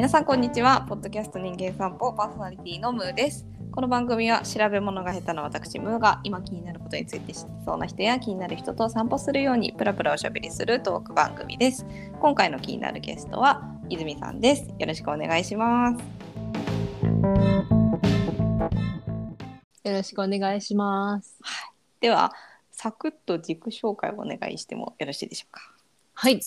皆さんこんにちは。ポッドキャスト人間散歩パーソナリティのムーです。この番組は調べ物が下手な私ムーが今気になることについて知ってそうな人や気になる人と散歩するようにプラプラおしゃべりするトーク番組です。今回の気になるゲストは泉さんです。よろしくお願いします。よろしくお願いします。ではサクッと自己紹介をお願いしてもよろしいでしょうか？はい。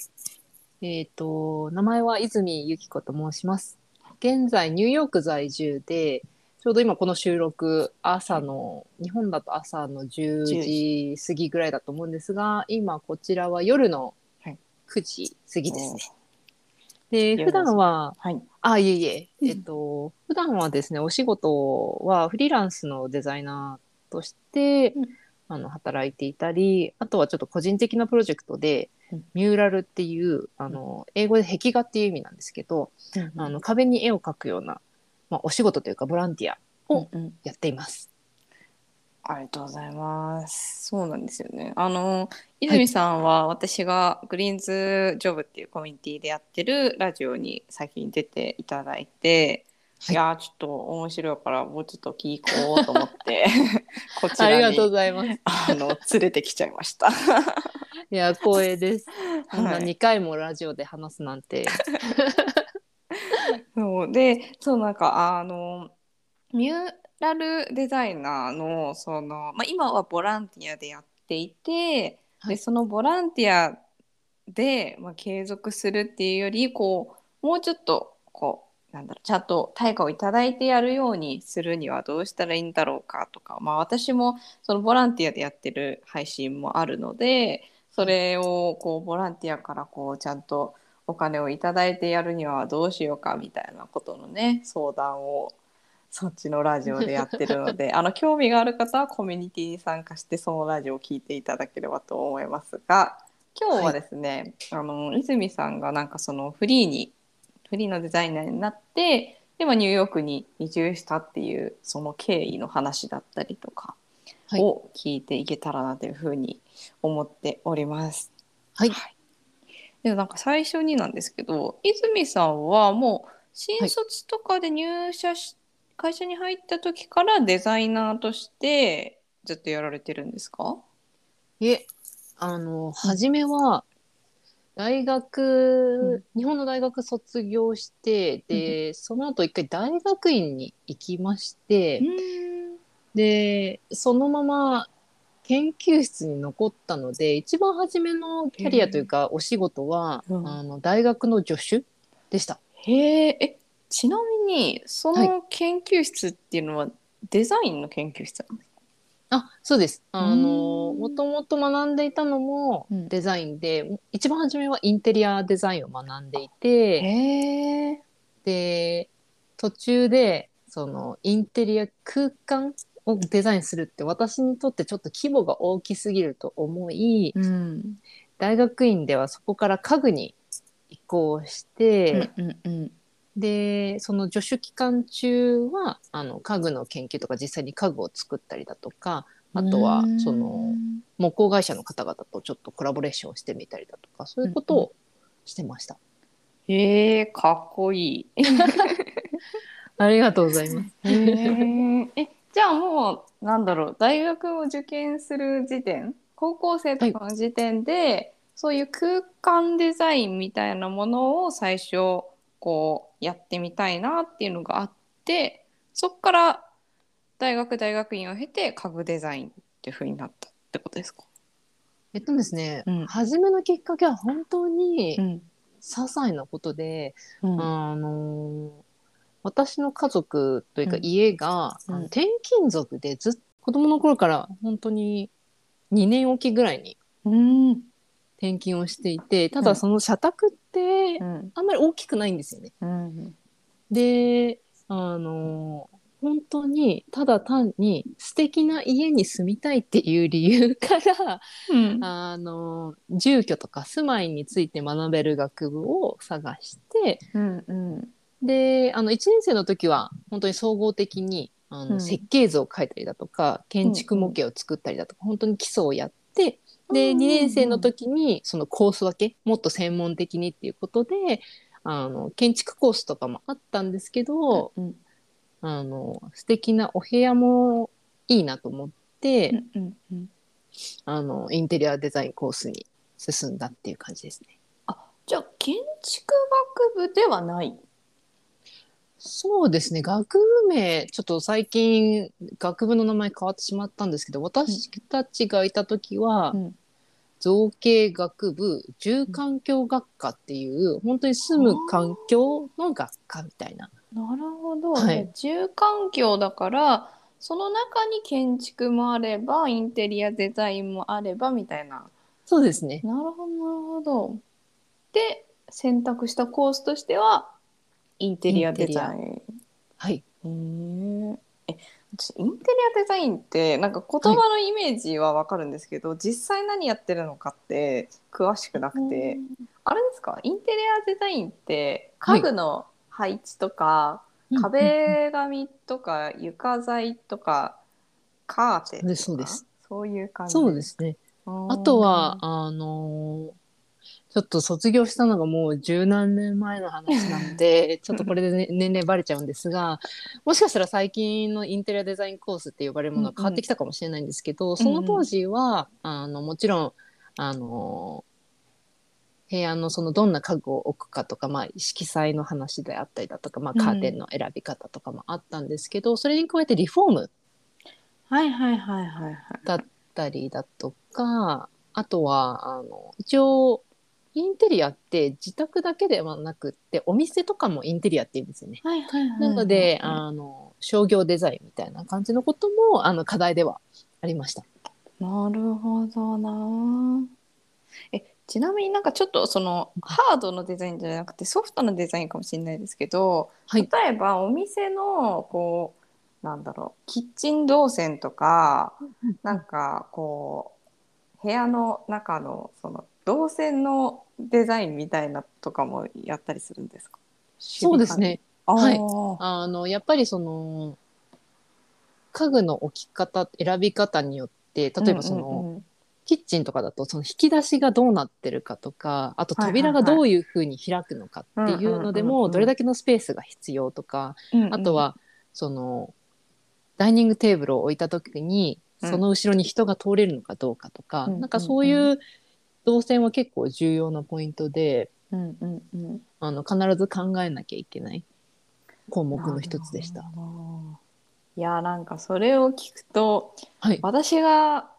えっ、と、名前は泉由紀子と申します。現在、ニューヨーク在住で、ちょうど今この収録、朝の、日本だと朝の10時過ぎぐらいだと思うんですが、今こちらは夜のはい9時過ぎですね。夜で、普段は、はいあ、いえいえ、うんえっと、普段はですね、お仕事はフリーランスのデザイナーとして、うんあの、働いていたり、あとはちょっと個人的なプロジェクトで、うんミューラルっていう、あの、英語で壁画っていう意味なんですけど、あの、壁に絵を描くような、まあ、お仕事というかボランティアをやっています。ありがとうございます。そうなんですよね。あの泉さんは私がグリーンズジョブっていうコミュニティでやってるラジオに先に出ていただいて、はいい、やーちょっと面白いからもうちょっと聞こうと思って こちありらにがとうございます。あの連れてきちゃいました。いや、光栄です。こんなはい2回もラジオで話すなんて。そうでそうなんかあのミューラルデザイナーのその、まあ、今はボランティアでやっていて、はいでそのボランティアで、まあ、継続するっていうよりこうもうちょっとこうなんだろうちゃんと対価をいただいてやるようにするにはどうしたらいいんだろうかとか、まあ、私もそのボランティアでやってる配信もあるのでそれをこうボランティアからこうちゃんとお金をいただいてやるにはどうしようかみたいなことのね相談をそっちのラジオでやってるので あの興味がある方はコミュニティに参加してそのラジオを聞いていただければと思いますが今日はですね、あの泉さんがなんかそのフリーにフリーのデザイナーになってで、まあ、ニューヨークに移住したっていうその経緯の話だったりとかはいを聞いていけたらなというふうに思っております。はい。でなんか最初になんですけど泉さんはもう新卒とかで入社し、会社に入った時からデザイナーとしてずっとやられてるんですか？いえ、あの、初めは、大学、日本の大学卒業して、で、その後一回大学院に行きまして、で、そのまま研究室に残ったので、一番初めのキャリアというか、お仕事は、うん。あの、大学の助手でした。へええちなみにそはの研究室っていうのはデザインの研究室なんですか、あ、そうです。あの、うん。もともと学んでいたのもうん。デザインで、一番初めはインテリアデザインを学んでいて、で途中でそのインテリア空間をデザインするって私にとってちょっと規模が大きすぎると思いうん。大学院ではそこから家具に移行して、うんうんうんでその助手期間中はあの家具の研究とか実際に家具を作ったりだとかあとはその木工会社の方々とちょっとコラボレーションをしてみたりだとかそういうことをしてました。へえかっこいい ありがとうございます。えじゃあもうなんだろう大学を受験する時点高校生とかの時点で、そういう空間デザインみたいなものを最初こうやってみたいなっていうのがあってそっから大学大学院を経て家具デザインっていう風になったってことですか、えっとですね、うん。初めのきっかけは本当にん。些細なことで、うん。あの私の家族というかうん。家が、うん。転勤族でずっ子供の頃から本当に2年おきぐらいにうん転勤をしていてたうん。だその社宅ってうん。あんまり大きくないんですよね。うん。であの本当にただ単に素敵な家に住みたいっていう理由からうん。あの住居とか住まいについて学べる学部を探してうんうん。であの1年生の時は本当に総合的にあの、うん。設計図を描いたりだとか建築模型を作ったりだとか、本当に基礎をやってで2年生の時にそのコース分けもっと専門的にっていうことであの建築コースとかもあったんですけど、うん。あの素敵なお部屋もいいなと思って、うんうんうん。あのインテリアデザインコースに進んだっていう感じですね。あじゃあ建築学部ではない？そうですね。学部名ちょっと最近学部の名前変わってしまったんですけど私たちがいた時は、うん造形学部住環境学科っていう本当に住む環境の学科みたいな。なるほど、はい。住環境だからその中に建築もあればインテリアデザインもあればみたいな。そうですね。なるほどなるほど。で選択したコースとしてはインテリアデザイン。はい。え私インテリアデザインってなんか言葉のイメージはわかるんですけど、実際何やってるのかって詳しくなくて、あれですか？インテリアデザインってはい。家具の配置とか、壁紙とか床材とかカーテンとかそうですそういう感じ。そうですね。あとは、あのーちょっと卒業したのがもう十何年前の話なので、ちょっとこれで、ね、年齢バレちゃうんですが、もしかしたら最近のインテリアデザインコースって呼ばれるものは変わってきたかもしれないんですけど、その当時は、あの、もちろん、あのー部屋のそのどんな家具を置くかとか、まあ、色彩の話であったりだとか、まあ、カーテンの選び方とかもあったんですけど、それに加えてリフォーム。はいはいはいはいはい。だったりだとか、あとは、あの、一応、インテリアって自宅だけではなくって、お店とかもインテリアって言うんですよね。はいはいはいはいなので、あの、商業デザインみたいな感じのことも、あの、課題ではありました。なるほどな。え、ちなみになんかちょっとそのハードのデザインじゃなくてソフトのデザインかもしれないですけど、はい例えばお店のこうなんだろうキッチン動線とかなんかこう部屋の中のその動線のデザインみたいなとかもやったりするんですか？そうです。ね。はい。あの、やっぱりその、家具の置き方、選び方によって、例えばその、うんうんうん。キッチンとかだとその引き出しがどうなってるかとかあと扉がどういうふうに開くのかっていうのでうんうんうんうんもどれだけのスペースが必要とかうんうんあとはそのダイニングテーブルを置いた時にうん。その後ろに人が通れるのかどうかとかうん。なんかそういう動線は結構重要なポイントでうんうんうん。あの必ず考えなきゃいけない。項目の一つでした。いやなんかそれを聞くとはい、私が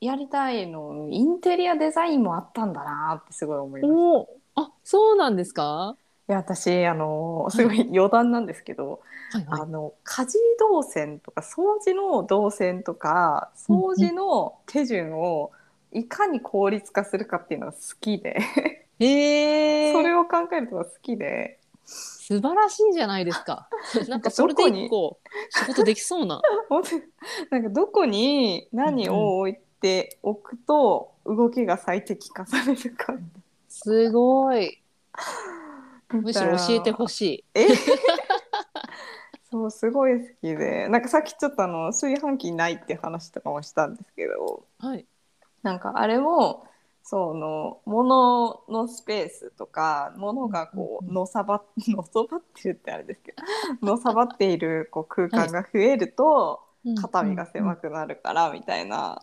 やりたいのインテリアデザインもあったんだなってすごい思いました。あそうなんですか？や私あのすごい余談なんですけど、はいはい。あの家事動線とか掃除の動線とか掃除の手順をいかに効率化するかっていうのが好きで、へえそれを考えるのが好きで。素晴らしいじゃないですか。なんかそれで一個仕事できそうな。なんかどこに何を置いておくと動きが最適化されるかすごい。むしろ教えてほしい。え？そうすごい好きで。なんかさっきちょっとあの炊飯器ないって話とかもしたんですけど。はい。なんかあれもその物のスペースとか物がこうんうんうのさばのそばってるってあれですけどのさばっているこう空間が増えると肩身が狭く。くなるからみたいな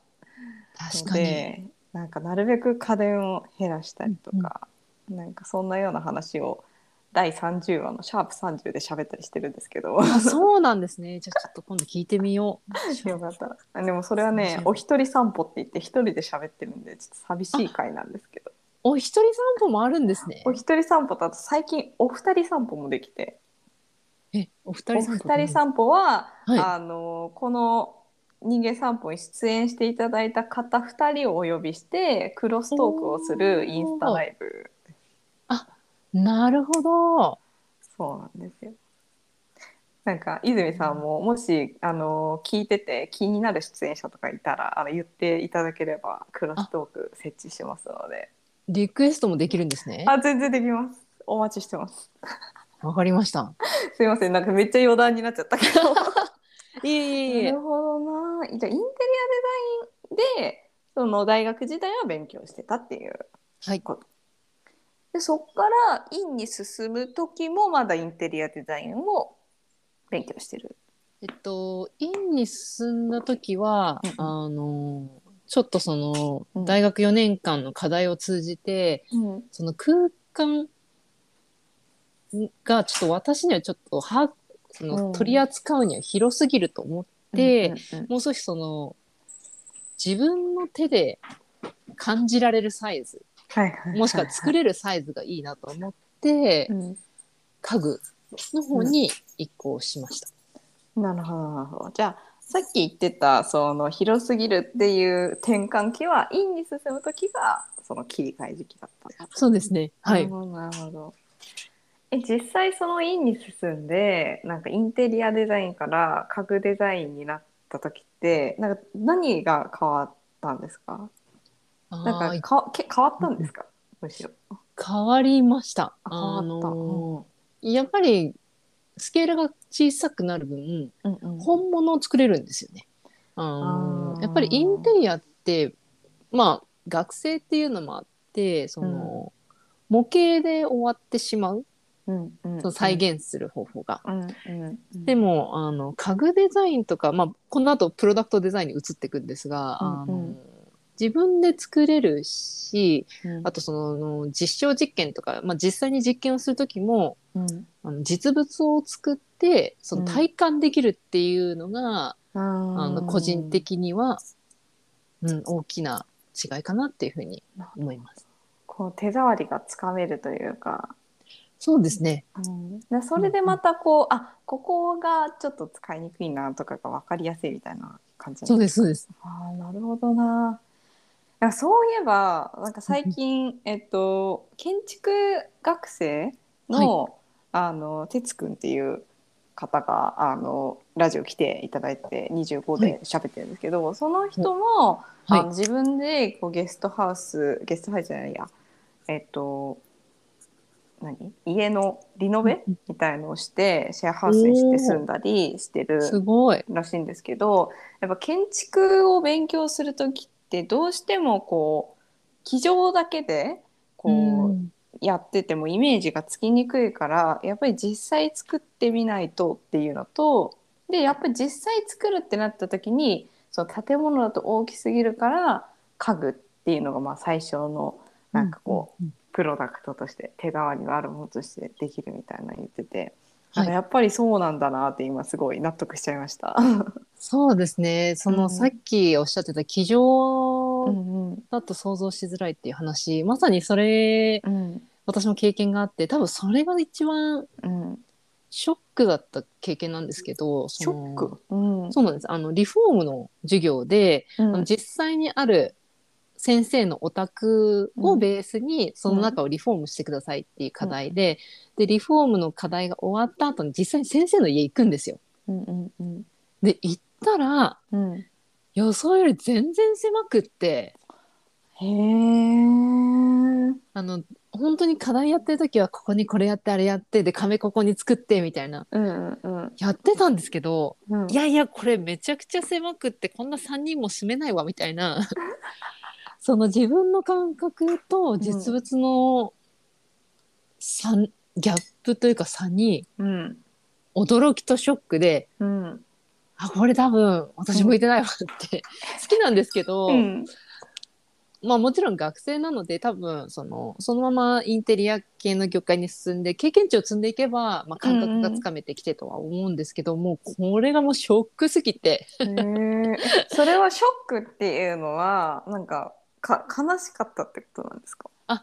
の確かに。でなんかなるべく家電を減らしたりとか、なんかそんなような話を第30話のシャープ30で喋ったりしてるんですけどあ、そうなんですね。じゃあちょっと今度聞いてみよう。よかったらあでもそれはね30お一人散歩って言って一人で喋ってるんでちょっと寂しい回なんですけどお一人散歩もあるんですねお。一人散歩とあと最近お二人散歩もできてえ、お二お人散歩。二人散歩は、はいあのこの人間散歩に出演していただいた方2人をお呼びしてクロストークをするインスタライブなるほど。そうなんですよ。なんか泉さんももしあの聞いてて気になる出演者とかいたらあの言っていただければクロストーク設置しますのでリクエストもできるんですね。あ全然できますお待ちしてます わかりました。すいませんなんかめっちゃ余談になっちゃったけど いえいえなる。ほどなじゃあインテリアデザインでその大学時代は勉強してたっていうはい。でそこから院に進む時もまだインテリアデザインを勉強してる。えっと院に進んだ時は、うんあのちょっとその、うん。大学4年間の課題を通じてうん。その空間がちょっと私にはちょっとはその、うん。取り扱うには広すぎると思って、もう少しその自分の手で感じられるサイズはいはいはいもしくは作れるサイズがいいなと思って、うん家具の方に移行しました。なるほどなるほど。じゃあさっき言ってたその広すぎるっていう転換期は院に進む時がその切り替え時期だった。そうですね。はないなるほど。え実際その院に進んでなんかインテリアデザインから家具デザインになった時ってなんか何が変わったんですか？あなんー。かかけ変わったんですか？むしろ。変わりました。あ変わった。のーやっぱりスケールが小さくなる分、うんうん。本物を作れるんですよね。あやっぱりインテリアってまあ学生っていうのもあってその、模型で終わってしまう。うんうんその再現する方法が。うんうんうん。でもあの家具デザインとか、まあ、この後プロダクトデザインに移っていくんですが、うんうん。あの自分で作れるしうんあとその実証実験とか、まあ、実際に実験をする時もうんあの実物を作ってその体感できるっていうのが、ああの個人的には、うん、大きな違いかなっていうふうに思います。こう手触りがつかめるというか、そうですね。うん、でそれでまたこう、あここがちょっと使いにくいなとかが分かりやすいみたいな感じそうですそうです。あーなるほどな。なんかそういえばなんか最近、えっと、建築学生の,、あの哲くんっていう方があのラジオ来ていただいて25で喋ってるんですけど、その人も、はい。あの自分でこうゲストハウスゲストハウスじゃないや。えっと何？家のリノベみたいのをしてシェアハウスにして住んだりしてるすごい。らしいんですけどやっぱ建築を勉強する時ってどうしてもこう机上だけでこううんやっててもイメージがつきにくいからやっぱり実際作ってみないとっていうのとでやっぱり実際作るってなった時にその建物だと大きすぎるから家具っていうのがまあ最初のなんかこう、うん。プロダクトとして手触りのあるものとしてできるみたいなの言ってて、はいやっぱりそうなんだなって今すごい納得しちゃいました。そうですね。その、うんさっきおっしゃってた机上んうんだと想像しづらいっていう話、まさにそれ、うん私も経験があって、多分それが一番うん、ショックだった経験なんですけど、ショック？うんそうなんです。あの、リフォームの授業で、うんあの実際にある先生のお宅をベースにその中をリフォームしてくださいっていう課題で、で、リフォームの課題が終わった後に実際に先生の家行くんですよ。うんうんうん。で、行ったら、うん。予想より全然狭くって、へえ。あの、本当に課題やってる時はここにこれやってあれやってで壁ここに作ってみたいな。うんうんうん。やってたんですけどうん。いやいやこれめちゃくちゃ狭くってこんな3人も住めないわみたいな その自分の感覚と実物の差、ギャップというか差にうん。驚きとショックでうん。あこれ多分私向いてないわって好きなんですけど、うん。まあもちろん学生なので多分そのそのままインテリア系の業界に進んで経験値を積んでいけば、まあ、感覚がつかめてきてとは思うんですけども、これがもうショックすぎて。それはショックっていうのはなんかか悲しかったってことなんですか？悲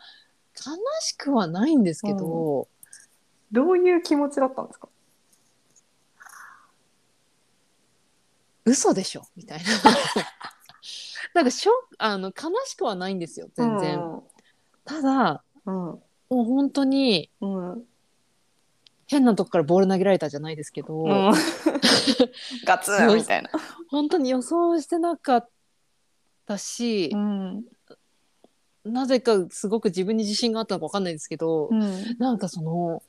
しくはないんですけど、どういう気持ちだったんですか？嘘でしょ？みたいな なんかショックあの悲しくはないんですよ全然、ただうん。もう本当にうん。うん。変なとこからボール投げられたじゃないですけど、うん ガツンみたいな。本当に予想してなかったし、ん。なぜかすごく自分に自信があったのか分かんないですけど、うん。なんかその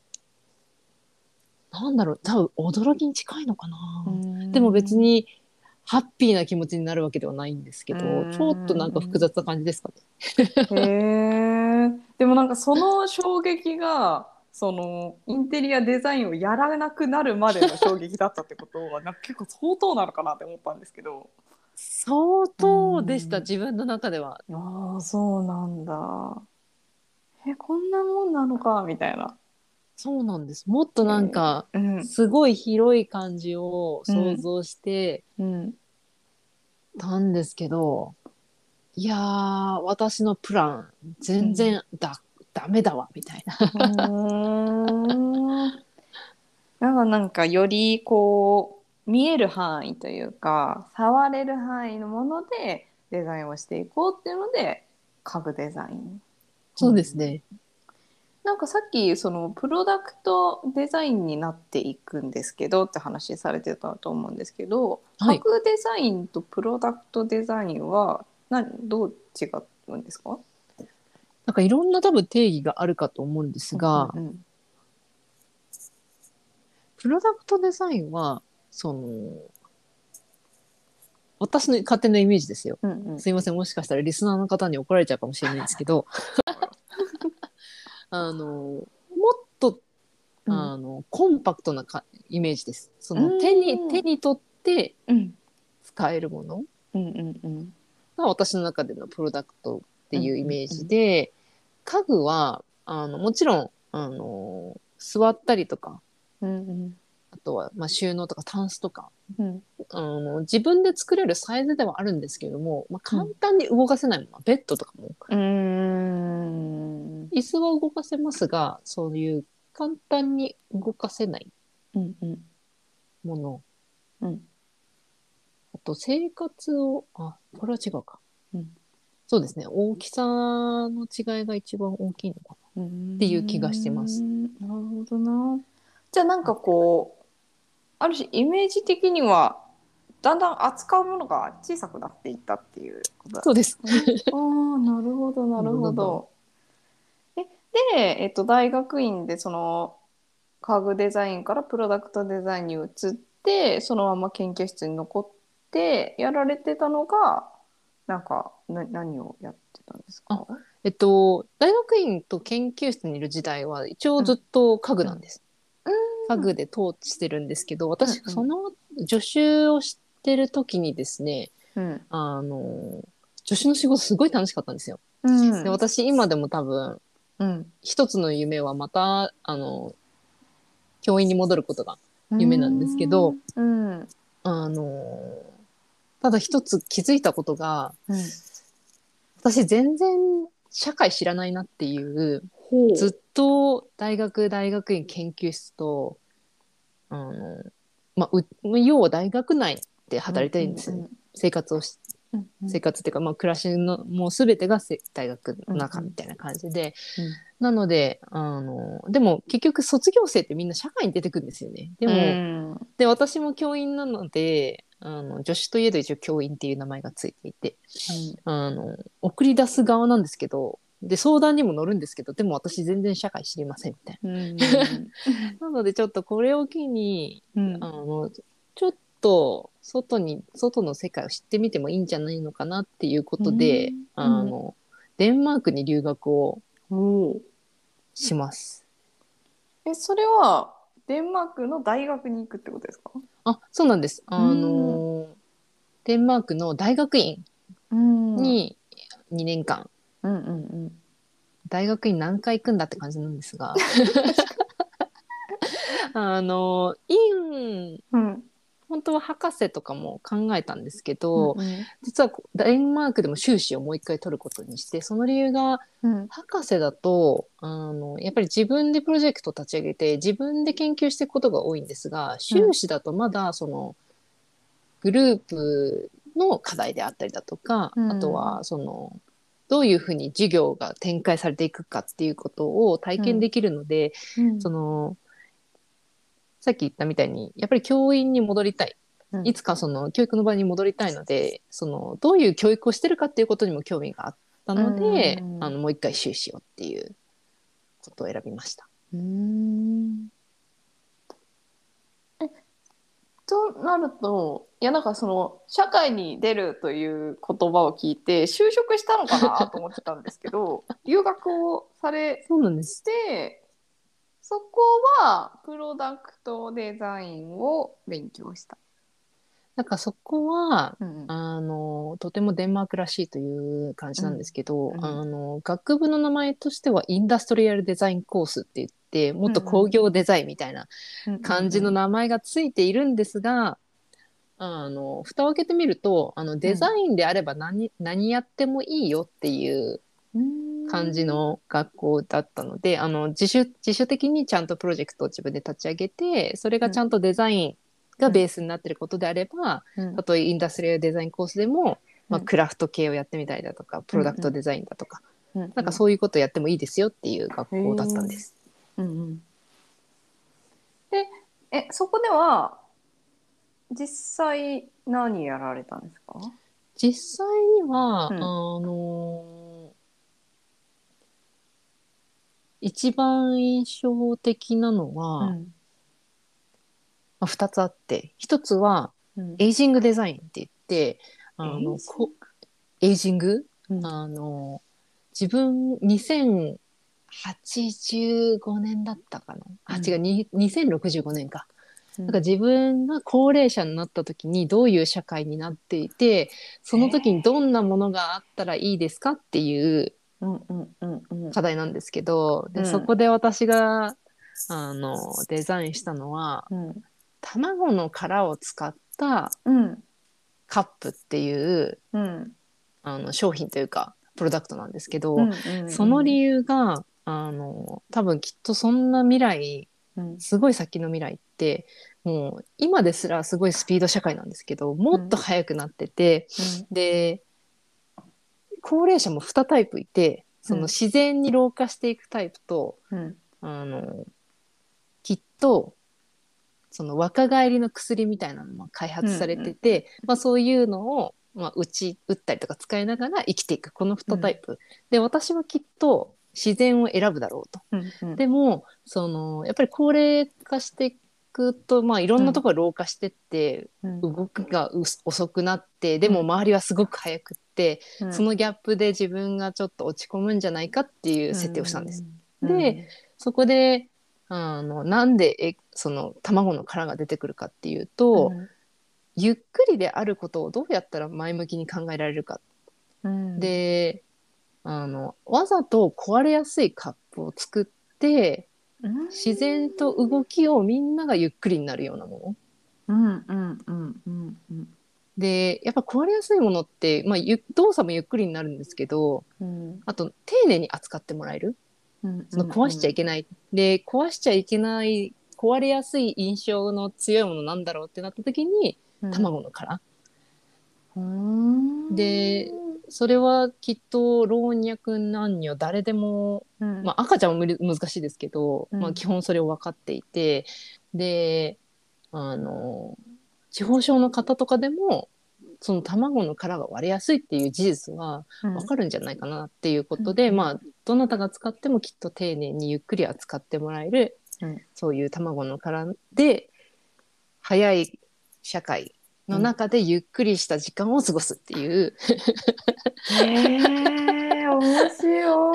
なんだろう多分驚きに近いのかな、でも別。にハッピーな気持ちになるわけではないんですけど、うんちょっとなんか複雑な感じですかね。へえ。でもなんかその衝撃がそのインテリアデザインをやらなくなるまでの衝撃だったってことはなんか結構相当なのかなって思ったんですけど相当でした、うん自分の中では。ああそうなんだえこんなもんなのかみたいな。そうなんです。もっとなんか、うんすごい広い感じを想像してうんたんですけど、いやー、私のプラン、全然だ、ダメだわ、みたいな。なんかなんかよりこう見える範囲というか触れる範囲のものでデザインをしていこうっていうので家具デザイン。そうですね。なんかさっきそのプロダクトデザインになっていくんですけどって話されてたと思うんですけど、はい家具デザインとプロダクトデザインは何どう違うんですか？なんかいろんな多分定義があるかと思うんですが、うんうんプロダクトデザインは、その、私の勝手なイメージですよ。うんうん。すいません、もしかしたらリスナーの方に怒られちゃうかもしれないんですけど、あの、もっと、うん。あの、コンパクトなかイメージです。そうん。の手に、手に取ってうん。使えるもの。うんうんうん。が私の中でのプロダクトっていうイメージで、家具は、あの、もちろん、あの、座ったりとか、うんうん。あとは、まあ、収納とかタンスとか、うん。あの、自分で作れるサイズではあるんですけども、まあ、簡単に動かせないものは、ベッドとかも、椅子は動かせますが、そういう簡単に動かせないうんうん。もの、うん。あと生活を、あ、これは違うか。うん。そうですね。大きさの違いが一番大きいのかな。っていう気がしてます。なるほどな。じゃあなんかこうある種イメージ的にはだんだん扱うものが小さくなっていったっていうことだそうです。ああなるほどなるほど。えで、えっと、大学院でその家具デザインからプロダクトデザインに移ってそのまま研究室に残ってやられてたのがなんかな何をやってたんですか？えっと、大学院と研究室にいる時代は一応ずっと家具なんです。家具で統治してるんですけど、私、うん。うんその助手をしてる時にですね、うん。あの、助手の仕事すごい楽しかったんですよ。うん。で私今でも多分、うん。一つの夢はまた、あの、教員に戻ることが夢なんですけど、うん。あの、ただ一つ気づいたことが、うん、私全然社会知らないなっていう、ほずっと大学大学院研究室とあの、まあ、う要は大学内で働いてるんですよ、ね生活をしうんうん。生活っていうか、まあ、暮らしのもう全てがせ大学の中みたいな感じで、なのであのでも結局卒業生ってみんな社会に出てくるんですよね。でも、うん。で私も教員なのであの助手といえど一応教員っていう名前がついていてあの送り出す側なんですけどで相談にも乗るんですけどでも私全然社会知りませんみたいうんな。なのでちょっとこれを機にうん。あのちょっと外に外の世界を知ってみてもいいんじゃないのかなっていうことで、うん。あのデンマークに留学をおします。えそれはデンマークの大学に行くってことですか？あそうなんです。あのデンマークの大学院うん。に2年間、うんうん大学院何回行くんだって感じなんですが。あの院うん本当は博士とかも考えたんですけど、うん実はこうデンマークでも修士をもう一回取ることにしてその理由がうん。博士だとあのやっぱり自分でプロジェクト立ち上げて自分で研究していくことが多いんですが修士だとまだそのグループの課題であったりだとか、うん。あとはそのどういうふうに授業が展開されていくかっていうことを体験できるので、うん。そのさっき言ったみたいにやっぱり教員に戻りたいうんいつかその教育の場に戻りたいのでそのどういう教育をしてるかっていうことにも興味があったので、うんあのもう一回修士をっていうことを選びました。うんえとなるといやなんかその社会に出るという言葉を聞いて就職したのかなと思ってたんですけど 留学をされそうなんです。てそこはプロダクトデザインを勉強した。なんかそこは、うんうん。あの、とてもデンマークらしいという感じなんですけど、うんうんあの、学部の名前としてはインダストリアルデザインコースって言って、もっと工業デザインみたいな感じの名前がついているんですが、あの、蓋を開けてみると、あの、デザインであれば何、何やってもいいよっていう感じの学校だったので、あの、自主、自主的にちゃんとプロジェクトを自分で立ち上げて、それがちゃんとデザインがベースになってることであれば、うん。たとえインダストリアルデザインコースでも、まあ、うんクラフト系をやってみたりだとか、プロダクトデザインだとか、うんなんかそういうことやってもいいですよっていう学校だったんです。うんうん。でえそこでは実際何やられたんですか？実際には、うん。あの一番印象的なのは、うん。まあ、2つあって1つはうん。エイジングデザインって言ってあのエイジング？こエイジング？うん。あの自分2085年だったかな。あうん。違うに2065年か。うん。なんか自分が高齢者になった時にどういう社会になっていてその時にどんなものがあったらいいですかっていううんうんうんうん。課題なんですけどで、うん。そこで私があのデザインしたのはうん。卵の殻を使ったうんカップっていううん。あの商品というかプロダクトなんですけど、うんうんその理由があの多分きっとそんな未来うん。すごい先の未来ってもう今ですらすごいスピード社会なんですけどもっと速くなってて、で高齢者も2タイプいてそのうん。自然に老化していくタイプと、うん。あのきっとその若返りの薬みたいなのも開発されてて、まあ、そういうのを、まあ、打ち打ったりとか使いながら生きていくこの2タイプ、で私はきっと自然を選ぶだろうと。うんうん。でもそのやっぱり高齢化していくと、まあ、いろんなところが老化してって、うん。動きがう遅くなってでも周りはすごく速くって、うん。そのギャップで自分がちょっと落ち込むんじゃないかっていう設定をしたんです。でそこであのなんでえその卵の殻が出てくるかっていうと、ゆっくりであることをどうやったら前向きに考えられるか、うん。であのわざと壊れやすいカップを作ってうん。自然と動きをみんながゆっくりになるようなもの。うんうんうんうんうんでやっぱ壊れやすいものって、まあ、ゆ動作もゆっくりになるんですけどうん。あと丁寧に扱ってもらえる。うん。その壊しちゃいけない、で壊しちゃいけない壊れやすい印象の強いものなんだろうってなった時に卵の殻、うん。でそれはきっと老若男女誰でも、うん。まあ、赤ちゃんは無理難しいですけど、うん。まあ、基本それを分かっていてであの地方症の方とかでもその卵の殻が割れやすいっていう事実はうん。分かるんじゃないかなっていうことで、うんまあどなたが使ってもきっと丁寧にゆっくり扱ってもらえる、うん。そういう卵の殻で早い社会の中でゆっくりした時間を過ごすっていう、へえ面白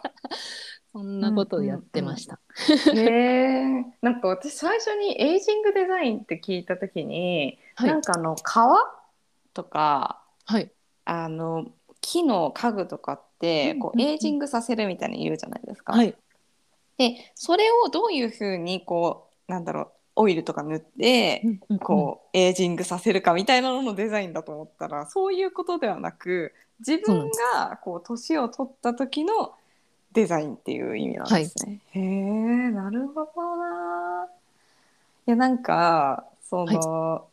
そんなことをやってました。いへえなんか私最初にエイジングデザインって聞いた時に、はい。なんかあの革とかはい、あの木の家具とかってこうんうんうん。うエイジングさせるみたいに言うじゃないですか。はい、でそれをどういうふうにこうなんだろうオイルとか塗ってこうエイジングさせるかみたいなののデザインだと思ったらそういうことではなく自分がこう年を取った時のデザインっていう意味なんですね。へえなるほどな。いやなんかその、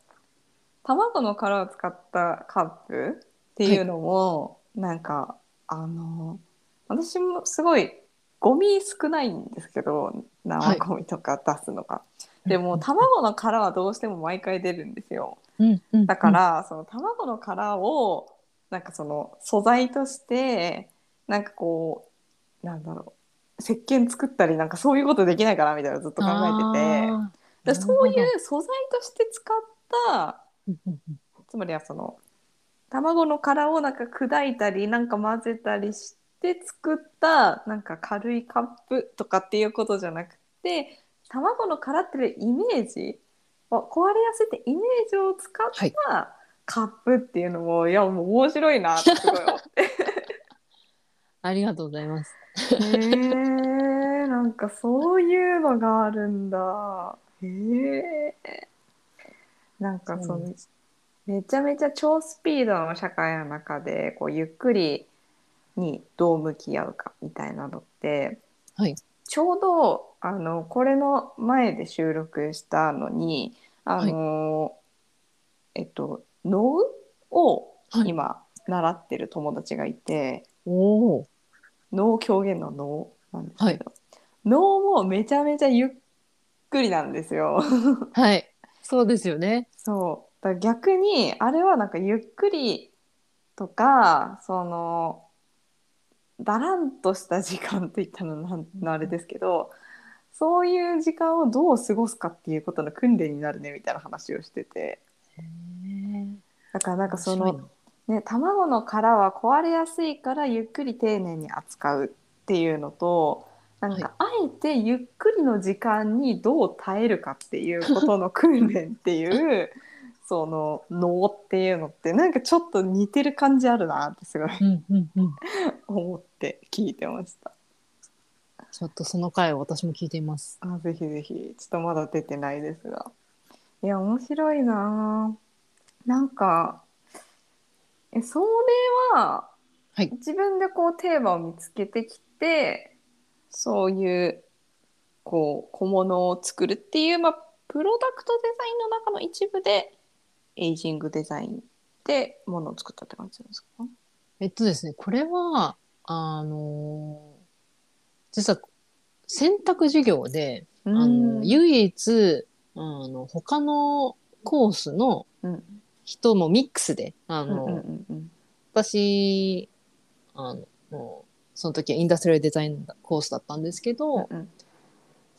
卵の殻を使ったカップっていうのも、なんかあの私もすごいゴミ少ないんですけど生ゴミとか出すのが。でも卵の殻はどうしても毎回出るんですよ。うんうんだから、その卵の殻をなんかその素材としてなんかこうなんだろう。石鹸作ったりなんかそういうことできないかなみたいなのずっと考えてて。そういう素材として使ったつまりはその卵の殻をなんか砕いたりなんか混ぜたりして作ったなんか軽いカップとかっていうことじゃなくて卵の殻っていうイメージを壊れやすいってイメージを使はい。ったカップっていうのも、い、やもう面白いなってすごい思って。ありがとうございます。へえなんかそういうのがあるんだ。へえ。なんかそのめちゃめちゃ超スピードの社会の中でこうゆっくりにどう向き合うかみたいなのって、はいちょうどあのこれの前で収録したのにあの、えっと能をはい今習ってる友達がいて。おお。能狂言の能なんですけど、能もめちゃめちゃゆっくりなんですよ。はい。そうですよね。そうだ逆にあれはなんかゆっくりとかそのだらんとした時間って言ったのなんのあれですけどそういう時間をどう過ごすかっていうことの訓練になるねみたいな話をしてて。だからなんかそのね、卵の殻は壊れやすいからゆっくり丁寧に扱うっていうのとなんかあえてゆっくりの時間にどう耐えるかっていうことの訓練っていう その脳っていうのってなんかちょっと似てる感じあるなってすごい。思って聞いてました。ちょっとその回を私も聞いています。あぜひぜひちょっとまだ出てないですがいや面白いななんかえそれははい。自分でこうテーマを見つけてきてそういうこう小物を作るっていう、まあ、プロダクトデザインの中の一部でエイジングデザインでものを作ったって感じなんですか？えっとですね、これは、あのー実は選択授業で、あの唯一、あの、他のコースのうん人もミックスで、あの、うんうんうんうん。私、あの、もうその時はインダストリアルデザインコースだったんですけど、うん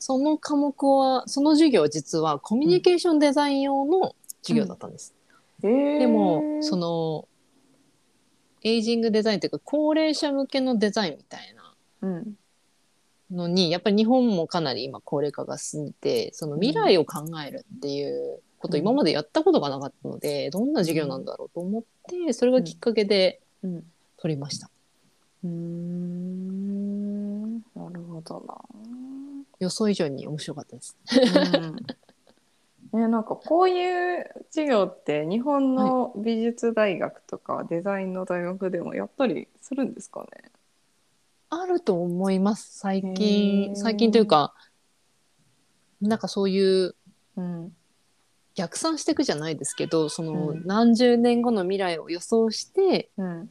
その科目は、その授業は実はコミュニケーションデザイン用の授業だったんです。えー。でも、その、エイジングデザインというか、高齢者向けのデザインみたいなうん。のに、やっぱり日本もかなり今高齢化が進んでて、その未来を考えるっていうこと今までやったことがなかったので、どんな授業なんだろうと思って、それがきっかけでうん取りました。うーんなるほどな。予想以上に面白かったです。うん、ねなんかこういう授業って日本の美術大学とかデザインの大学でもやったりするんですかね？あると思います。最近、最近というか、なんかそういううん、逆算していくじゃないですけど、そのうん。何十年後の未来を予想して、うん、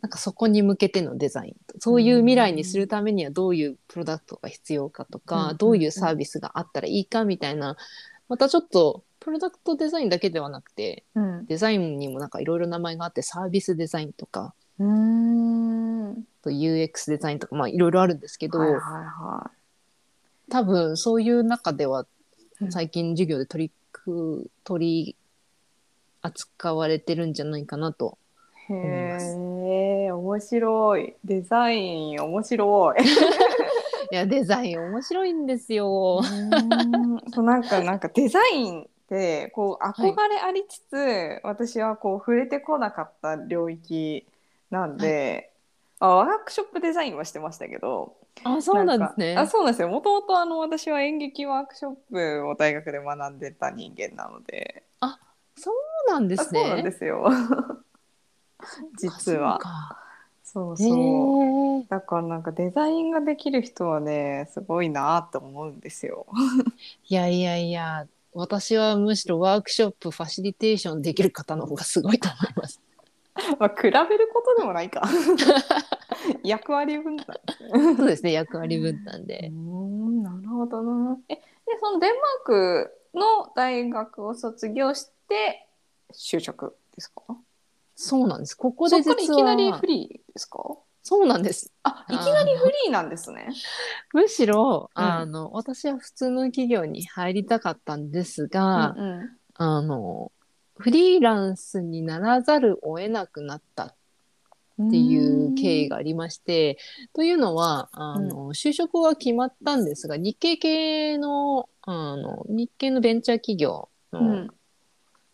なんかそこに向けてのデザインとそういう未来にするためにはどういうプロダクトが必要かとか、うん。どういうサービスがあったらいいかみたいなまたちょっとプロダクトデザインだけではなくてうん、デザインにもなんかいろいろ名前があってサービスデザインとかうーん、UX デザインとかまあいろいろあるんですけど、はいは多分そういう中ではうん。最近授業で取りく取り扱われてるんじゃないかなと。い。へえ、面白い。デザイン面白い。いやデザイン面白いんですよ。そうなんかなんかデザインってこう憧れありつつ、私はこう触れてこなかった領域なんで、あワークショップデザインはしてましたけどあそうなんですね。かあそうなんですよもともとあの私は演劇ワークショップを大学で学んでた人間なのでそうなんですね。あそうなんですよ 実はそうそう。だからなんかデザインができる人はねすごいなって思うんですよ。いやいやいや、私はむしろワークショップファシリテーションできる方の方がすごいと思います。まあ、比べることでもないか。役割分担。そうですね、役割分担で。ん、なるほどな。え、で、そのデンマークの大学を卒業して就職ですか？そうなんです。ここで実はきなりフリーですか？そうなんです。あいきなりフリーなんですね。むしろ、うんあの私は普通の企業に入りたかったんですうが、んうんあのフリーランスにならざるを得なくなった。っていう経緯がありまして、というのはあの、就職は決まったんですが日系系のあの日系のベンチャー企業のうん。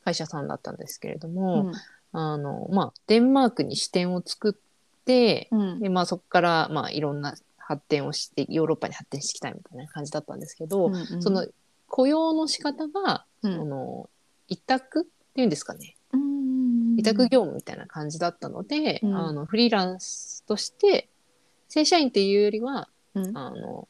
会社さんだったんですけれどうも、ん。あのまあ、デンマークに支店を作って、うん。でまあ、そこから、まあ、いろんな発展をしてヨーロッパに発展していきたいみたいな感じだったんですけど、うんうん。その雇用の仕方が、うん。その委託いうんですかね。うん委託業務みたいな感じだったので、うん。あのフリーランスとして正社員っていうよりはうん。あの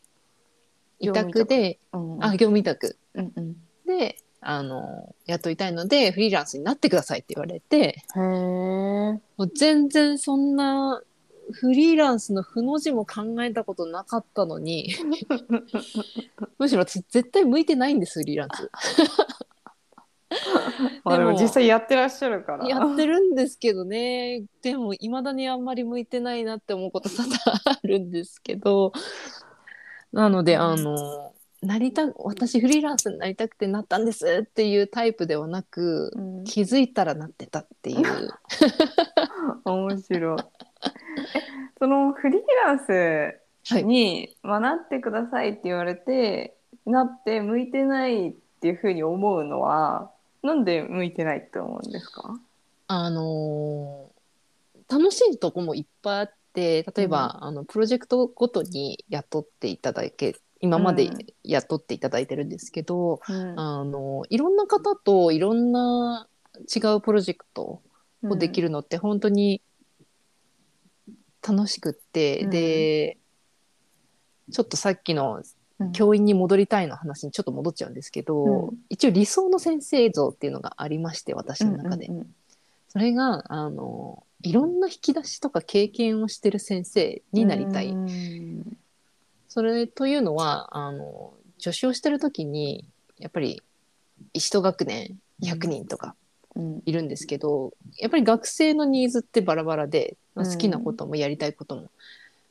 委託。託でうんあ業務委託。うんうん。であの雇いたいのでフリーランスになってくださいって言われて。もう全然そんなフリーランスの負の字も考えたことなかったのに むしろ私絶対向いてないんですフリーランス。まあででもも実際やってらっしゃるから。やってるんですけどねでもいまだにあんまり向いてないなって思うこと多々あるんですけどなのであのなりた私フリーランスになりたくてなったんですっていうタイプではなくうん気づいたらなってたっていう。面白い。えそのフリーランスはいに、まあ、なってくださいって言われてなって向いてないっていうふうに思うのはなんで向いてないって思うんですか？あのー楽しいとこもいっぱいあって例えば、あのプロジェクトごとに雇っていただけ今までうん。雇っていただいてるんですけど、うん。あのいろんな方といろんな違うプロジェクトをできる。るのって本当に楽しくって、うん。でちょっとさっきのうん教員に戻りたいの話にちょっと戻っちゃうんですけど、うん。一応理想の先生像っていうのがありまして私の中で。うんうんそれがあのいろんな引き出しとか経験をしてる先生になりたい。うんそれというのはあの助手をしてる時にやっぱり一学年100人とかうん。いるんですけど、やっぱり学生のニーズってバラバラでうん。好きなこともやりたいことも。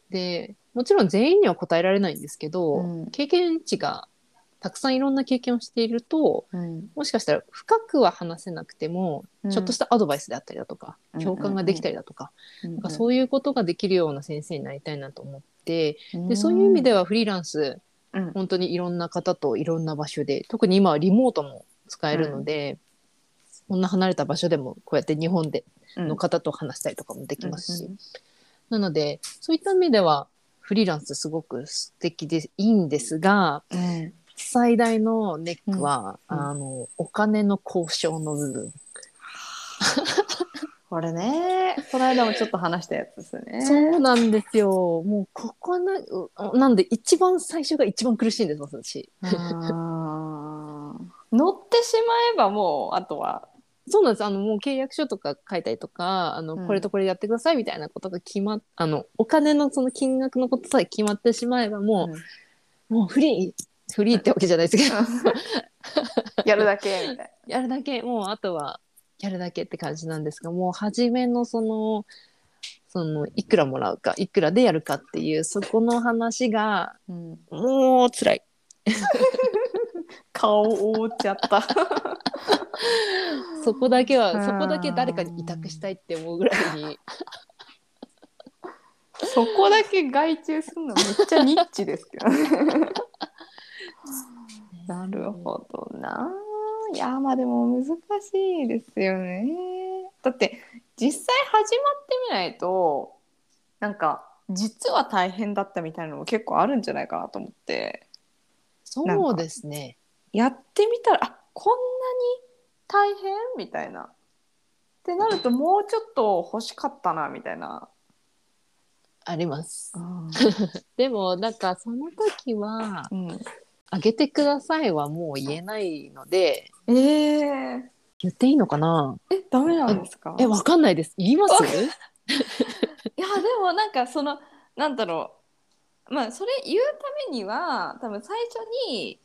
でもちろん全員には答えられないんですけど、うん。経験値がたくさんいろんな経験をしているとうん。もしかしたら深くは話せなくても、うん。ちょっとしたアドバイスであったりだとかうん。共感ができたりだとか,、うん。なんかそういうことができるような先生になりたいなと思ってでそういう意味ではフリーランスうん。本当にいろんな方といろんな場所で特に今はリモートも使えるので、こんな離れた場所でもこうやって日本での方と話したりとかもできますし、なのでそういった意味ではフリーランスすごく素敵でいいんですがうん最大のネックは、うん。あのお金の交渉の部分、これねこの間もちょっと話したやつですね。そうなんですよ。もうここなうなんで一番最初が一番苦しいんです私。乗ってしまえばもうあとはそうなんです。あのもう契約書とか書いたりとかあの、うん。これとこれやってくださいみたいなことが決まっあのお金のその金額のことさえ決まってしまえばもう、もうフリーフリーってわけじゃないですけど。やるだけみたい やるだけもうあとはやるだけって感じなんですがもう初めのそのそのいくらもらうかいくらでやるかっていうそこの話がな、うん、もう辛い 顔覆っちゃった。そこだけはうん。そこだけ誰かに委託したいって思うぐらいに。そこだけ外注するのめっちゃニッチですけどね。なるほどな。いやまあでも難しいですよね。だって実際始まってみないとなんか実は大変だったみたいなのも結構あるんじゃないかなと思って。そうですねやってみたらあこんなに大変？みたいな。ってなるともうちょっと欲しかったなみたいな。あります。うん。でもなんかその時はうん、「あげてください」はもう言えないのでえー、言っていいのかな？えダメなんですか？えわかんないです。言います？いやでもなんかそのなんだろう。まあそれ言うためには多分最初に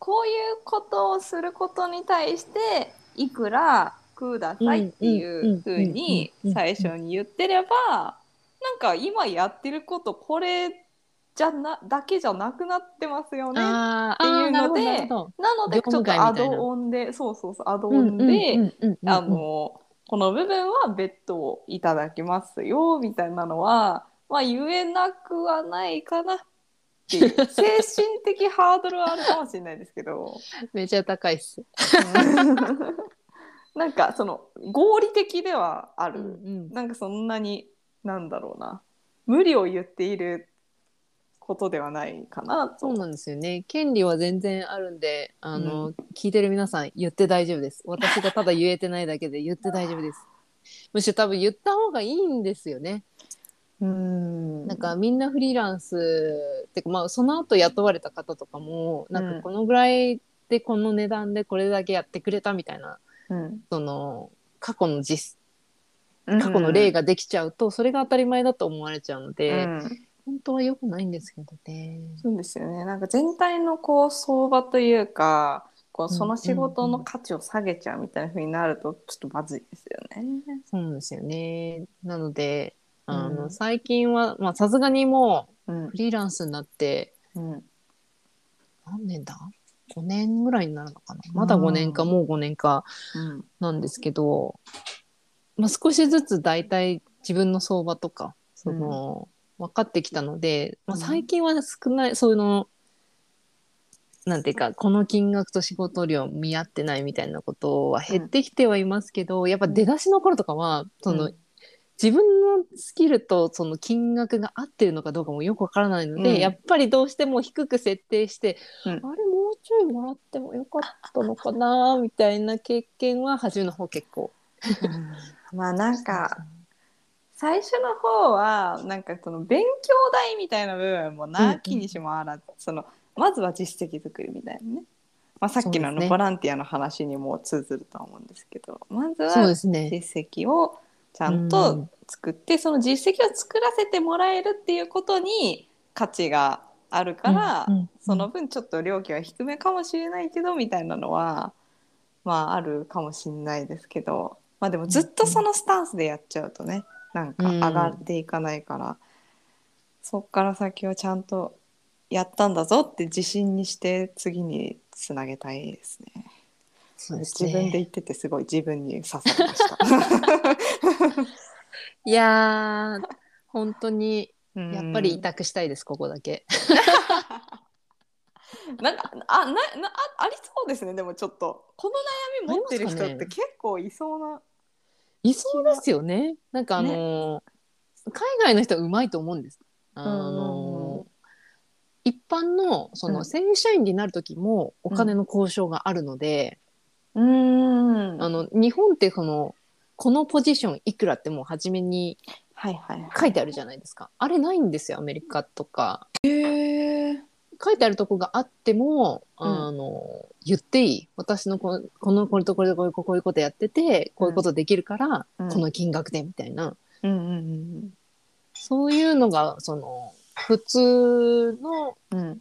こういうことをすることに対していくらくださいっていうふうに最初に言ってればなんか今やってることこれじゃなだけじゃなくなってますよね。っていうのでなのでちょっとアドオンでそうそうそうアドオンで、あのこの部分は別途いただきますよみたいなのは、まあ、言えなくはないかなっていう精神的ハードルはあるかもしれないですけど めちゃ高いっす。なんかその合理的ではある、うんなんかそんなになんだろうな無理を言っていることではないかなと。そうなんですよね。権利は全然あるんで、あの、聞いてる皆さん言って大丈夫です。私がただ言えてないだけで言って大丈夫です。むしろ多分言った方がいいんですよね。うん。なんかみんなフリーランスってかまあその後雇われた方とかもなんかこのぐらいでこの値段でこれだけやってくれたみたいなうん。その過去の実過去の例が、ができちゃうとそれが当たり前だと思われちゃうので、うん。本当は良くないんですけどね。そうですよね。なんか全体のこう相場というかこうその仕事の価値を下げちゃうみたいな風になるとちょっとまずいですよね。そうですよね。なのであの、うん最近はまあさすがにもうん。うフリーランスになってうん。何年だ？5年ぐらいになるのかな？まだ5年か、うんもう5年かうん。なんですけど、まあ、少しずつ大体自分の相場とかその、分かってきたので、まあ、うん。最近は少ないそういうのなんていうかこの金額と仕事量見合ってないみたいなことは減ってきてはいますけど、やっぱ出だしの頃とかはその、うん自分のスキルとその金額が合ってるのかどうかもよくわからないので、うん。やっぱりどうしても低く設定して、うん。あれもうちょいもらってもよかったのかなみたいな経験は初めの方結構。まあなんか最初の方はなんかその勉強代みたいな部分もなきにしもあらず、そのまずは実績作りみたいなね、まあ、さっきのあそうですね。のボランティアの話にも通ずるとは思うんですけどまずそうはですね。実績をちゃんうとん。作って、その実績を作らせてもらえるっていうことに価値があるから、うんうんその分ちょっと料金は低めかもしれないけどみたいなのはまああるかもしれないですけどまあでもずっとそのスタンスでやっちゃうとねなんか上がっていかないから、そっから先はちゃんとやったんだぞって自信にして次につなげたいですね。そうですね自分で言っててすごい自分に刺さりました。いやー本当に うんやっぱり委託したいです、ここだけ。なんかあななあありそうですねでもちょっとこの悩み持ってる人って結構いそうな。いそうですよね。なんかあのー海外の人はうまいと思うんです。あのー一般のそうのん正社員になる時もお金の交渉があるので、うーんあの日本ってそのこのポジションいくらってもう初めにはいはいはい。書いてあるじゃないですか。あれないんですよアメリカとか。へえ。書いてあるとこがあっても、うんあの言っていい私のここのこれとこれとこれこういうことやっててこういうことできるから、うんこの金額でみたいなうんうんそういうのがその普通のうんうん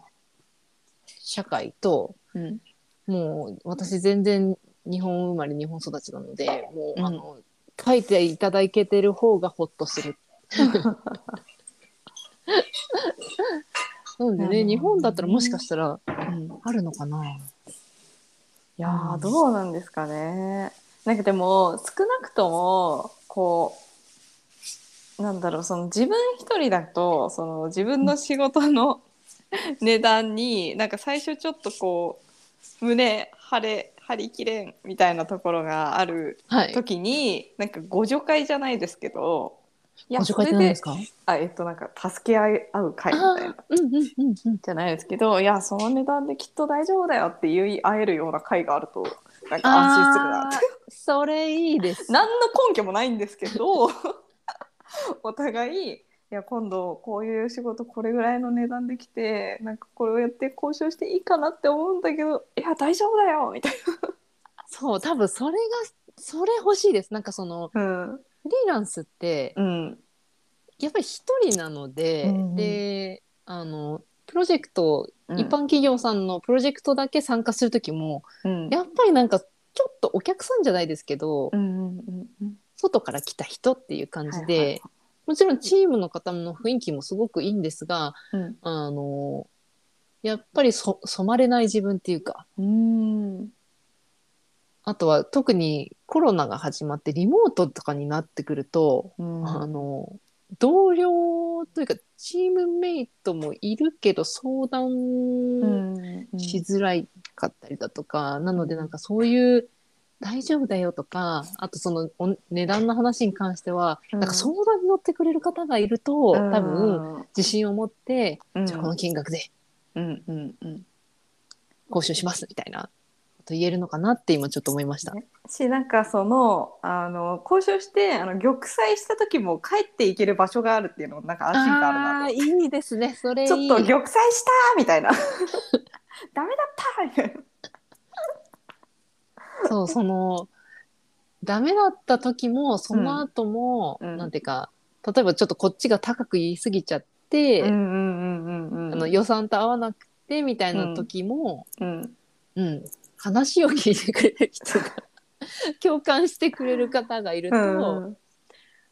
社会とうんもう私全然日本生まれ日本育ちなのでもう、うんあの書いていただけてる方がホッとする。なのでね、日本だったらもしかしたらうんあるのかな。いやーどうなんですかね。なんかでも少なくともこうなんだろうその自分一人だとその自分の仕事の 値段になんか最初ちょっとこう胸張れ張りきれんみたいなところがあるはい。時になんか互助会じゃないですけどいご紹介って何ですか？あえっとなんか助け合い合う会みたいなあーうんうんうんうん。じゃないですけどいやその値段できっと大丈夫だよって言い合えるような会があるとなんか安心するなってあーそれいいです。何の根拠もないんですけどお互いいや今度こういう仕事これぐらいの値段できてなんかこれをやって交渉していいかなって思うんだけどいや大丈夫だよみたいそう、多分それが、それ欲しいです。なんかその、な。フリーランスって、うん。やっぱり一人なので、うんうん。で、あの、プロジェクト、うん。一般企業さんのプロジェクトだけ参加するときも、うん。やっぱりなんか、ちょっとお客さんじゃないですけど、うんうんうんうん。外から来た人っていう感じで、はいはいもちろんチームの方の雰囲気もすごくいいんですが、うんあの、やっぱりそ染まれない自分っていうか、うん。あとは特にコロナが始まってリモートとかになってくると、うん。あの、同僚というかチームメイトもいるけど相談うん。しづらいかったりだとか、なのでなんかそういう大丈夫だよとか、あとそのお値段の話に関しては、うん。なんか相談に乗ってくれる方がいると、多分うん自信を持って、うん。じゃあこの金額でうんうんうん。交渉しますみたいなこと言えるのかなって今ちょっと思いました。しなんかそのあの交渉してあの玉砕した時も帰っていける場所があるっていうのもなんか安心感あるなと。いいですね。それ。ちょっと玉砕したみたいな。ダメだったみたいなそう、その、ダメだった時も、その後も、うん。なんていうか、例えばちょっとこっちが高く言い過ぎちゃって、うんうんうんうんうんあの予算と合わなくてみたいな時も、うん。うん、話を聞いてくれる人が、共感してくれる方がいると、うん。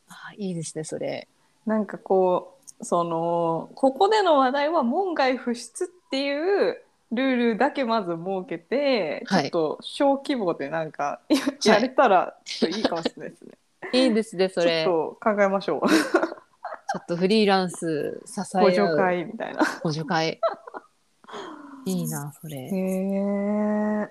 あいいですね、それ。なんかこうそのここでの話題は門外不出っていうルールだけまず設けて、はいちょっと小規模でなんかややれたらちょっといいかもしれないですね。いいですね、それ。ちょっと考えましょう。ちょっとフリーランス支え合う補助会みたいな。補助会。いいな、それ。へえ。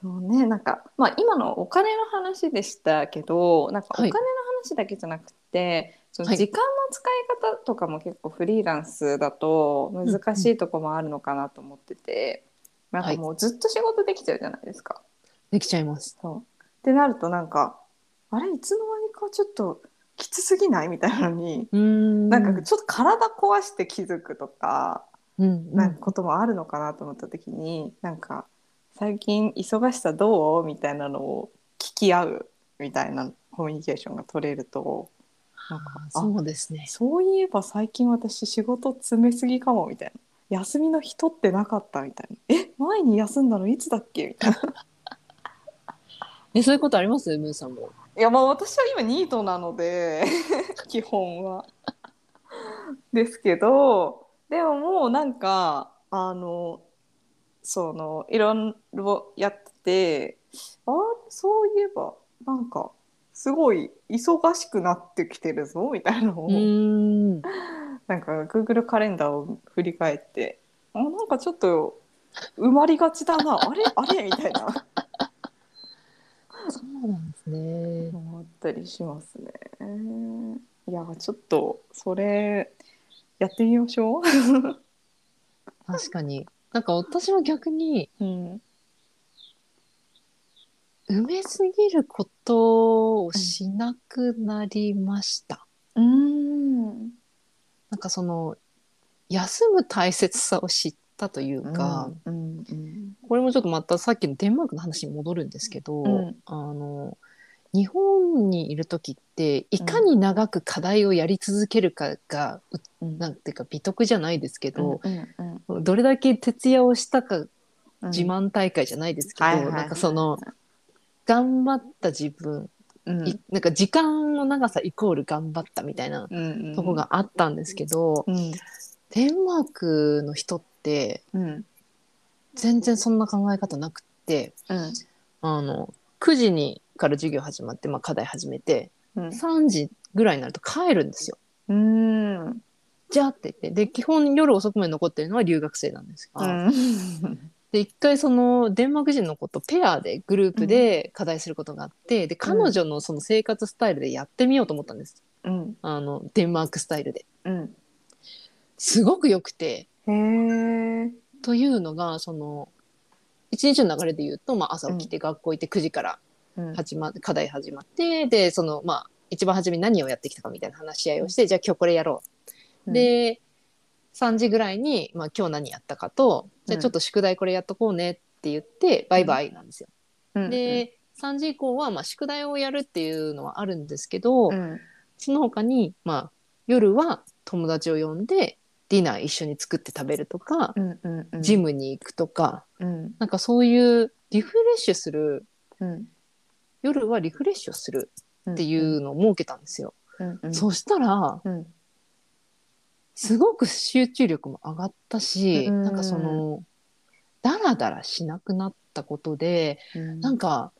そうね、なんか、まあ、今のお金の話でしたけど、なんかおはい金の話だけじゃなくて、そのはい時間の使い方とかも結構フリーランスだと難しいとこもあるのかなと思ってて、なんかもうずっと仕事できちゃうじゃないですか。できちゃいます。そうってなるとなんかあれいつの間にかちょっときつすぎないみたいなのに、ん。なんかちょっと体壊して気づくとか。うん、なんかこともあるのかなと思った時に、なんか最近忙しさどう？みたいなのを聞き合うみたいなコミュニケーションが取れるとなんかあそうですね。そういえば最近私仕事詰めすぎかもみたいな休みの日取ってなかったみたいなえ前に休んだのいつだっけみたいな え、そういうことあります？ムーさんも。いやまあ私は今ニートなので 基本は。ですけどでももうなんかあのそのいろいろやっててあそういえばなんかすごい忙しくなってきてるぞみたいなのを。なんか Google カレンダーを振り返ってあなんかちょっと埋まりがちだなあれ？あれ？みたいなそうなんですね。思ったりしますね。いやちょっとそれやってみましょう。確かに。なんか私は逆に、うん埋めすぎることをしなくなりました。うん。なんかその、休む大切さを知ったというか、うん。うん。これもちょっとまたさっきのデンマークの話に戻るんですけど、うん。あの、日本にいる時っていかに長く課題をやり続けるかが、うん。なんていうか美徳じゃないですけど、うん。うん。どれだけ徹夜をしたかうん。自慢大会じゃないですけど、はいはいはい。なんかその頑張った自分、うん。いなんか時間の長さイコール頑張ったみたいなうんとこがあったんですけど、うんデンマークの人ってうん。全然そんな考え方なくってうん。あの9時にから授業始まって、まあ、課題始めてうん。3時ぐらいになると帰るんですよ。うん。じゃあって言って。で基本夜遅くまで残ってるのは留学生なんですが、うん で一回そのデンマーク人の子とペアでグループで課題することがあって、で彼女のその生活スタイルでやってみようと思ったんです。うん。あのデンマークスタイルで。うん。すごく良くて。へえというのがその一日の流れで言うと、まあ、朝起きて学校行って9時からうん。始ま課題始まってでそのまあ一番初めに何をやってきたかみたいな話し合いをして、じゃあ今日これやろう。で3時ぐらいに、まあ、今日何やったかとじゃあちょっと宿題これやっとこうねって言って、バイバイなんですよ。うん。で3時以降は、まあ、宿題をやるっていうのはあるんですけど、うん。その他に、まあ、夜は友達を呼んでディナー一緒に作って食べるとか、ジムに行くとかうん。なんかそういうリフレッシュするうん。夜はリフレッシュをするっていうのを設けたんですよ。へうん。うん。そしたらうんすごく集中力も上がったし、うん。なんかそのダラダラしなくなったことでうん。なんか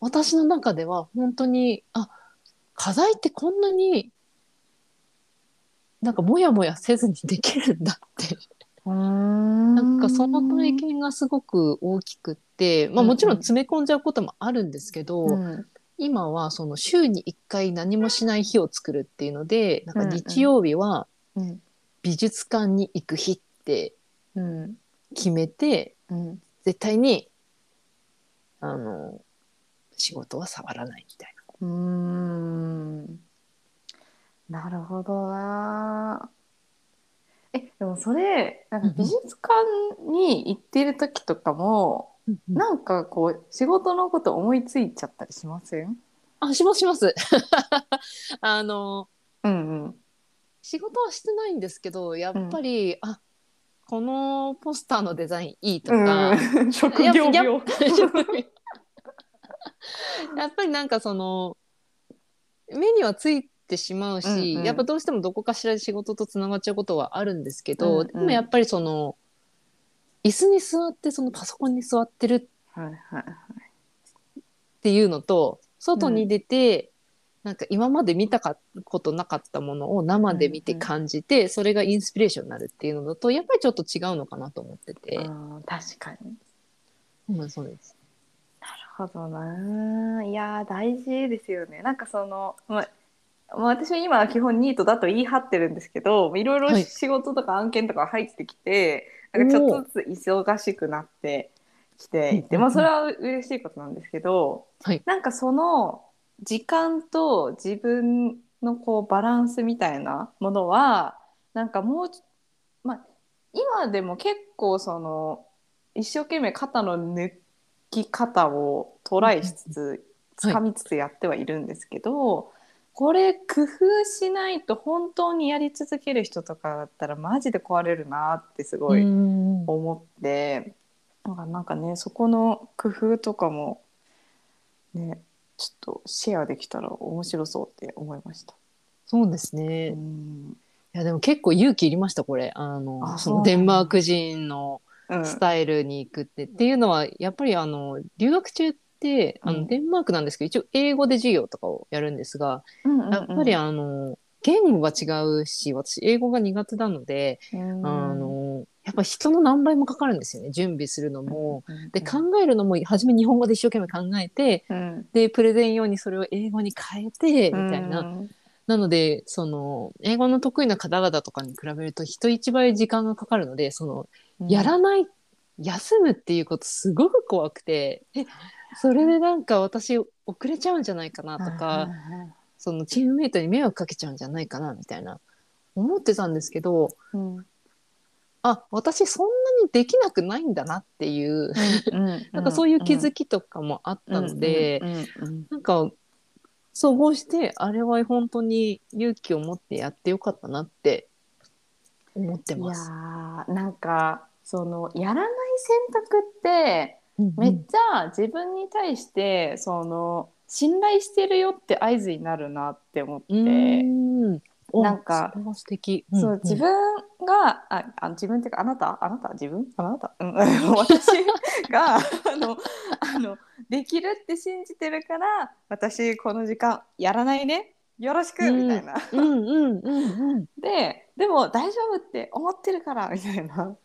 私の中では本当にあ課題ってこんなになんかモヤモヤせずにできるんだって。ななんかその体験がすごく大きくって、まあ、もちろん詰め込んじゃうこともあるんですけど、うん。今はその週に1回何もしない日を作るっていうのでなんか日曜日はうん美術館に行く日ってうん決めてうん絶対にあの仕事は触らないみたいな。うーん。なるほどな。えでもそれなんか美術館に行ってる時とかも、なんかこう仕事のこと思いついちゃったりしません？あしますします。あのうんうん仕事はしてないんですけどやっぱり、あこのポスターのデザインいいとか、うん。職業や病っ やっぱりなんかその目にはついてしまうし、うんうん。やっぱどうしてもどこかしらで仕事とつながっちゃうことはあるんですけど、うんうん。でもやっぱりその椅子に座ってそのパソコンに座ってるはいはいっていうのと外に出て、なんか今まで見たかことなかったものを生で見て感じて、それがインスピレーションになるっていうのだとやっぱりちょっと違うのかなと思ってて、うん確かに。うんそうです。なるほどないやー大事ですよね。なんかその、まあまあ、私は今は基本ニートだと言い張ってるんですけどいろいろはい。仕事とか案件とか入ってきて、なんかちょっとずつ忙しくなってきていて、うんまあそれは嬉しいことなんですけど、はい。なんかその時間と自分のこうバランスみたいなものはなんかもうちまあ今でも結構その一生懸命肩の抜き方をトライしつつはい掴みつつやってはいるんですけど、これ工夫しないと本当にやり続ける人とかだったらマジで壊れるなってすごいうん。思って、なんかなんかねそこの工夫とかもねちょっとシェアできたら面白そうって思いました。そうですね。いうん。やでも結構勇気いりましたこれ。あのそのデンマーク人のうん。スタイルに行くって、っていうのはやっぱりあの留学中ってあうん。のデンマークなんですけど、一応英語で授業とかをやるんですが、やっぱりあの言語が違うし私英語が苦手なので、うんあのやっぱ人の何倍もかかるんですよね。準備するのも。うんで考えるのも初め日本語で一生懸命考えてうん。でプレゼン用にそれを英語に変えてみたいな、うん。なのでその英語の得意な方々とかに比べると人一倍時間がかかるのでそのやらない、休むっていうことすごく怖くてえそれでなんか私遅れちゃうんじゃないかなとか、そのチームメイトに迷惑かけちゃうんじゃないかなみたいな。思ってたんですけどうんあ私そんなにできなくないんだなっていう、なんかそういう気づきとかもあったので、なんか総合してあれは本当に勇気を持ってやってよかったなって思っていやます。ーなんかそのやらない選択ってめっちゃ自分に対してその信頼してるよって合図になるなって思って、うなんか素敵。そう自分がああ自分っていうかあなた？あなた？自分？あなた、うん、私が あのあのできるって信じてるから私この時間やらないね。よろしく、うん。みたいな。うんうんうんうん。ででも大丈夫って思ってるからみたいな。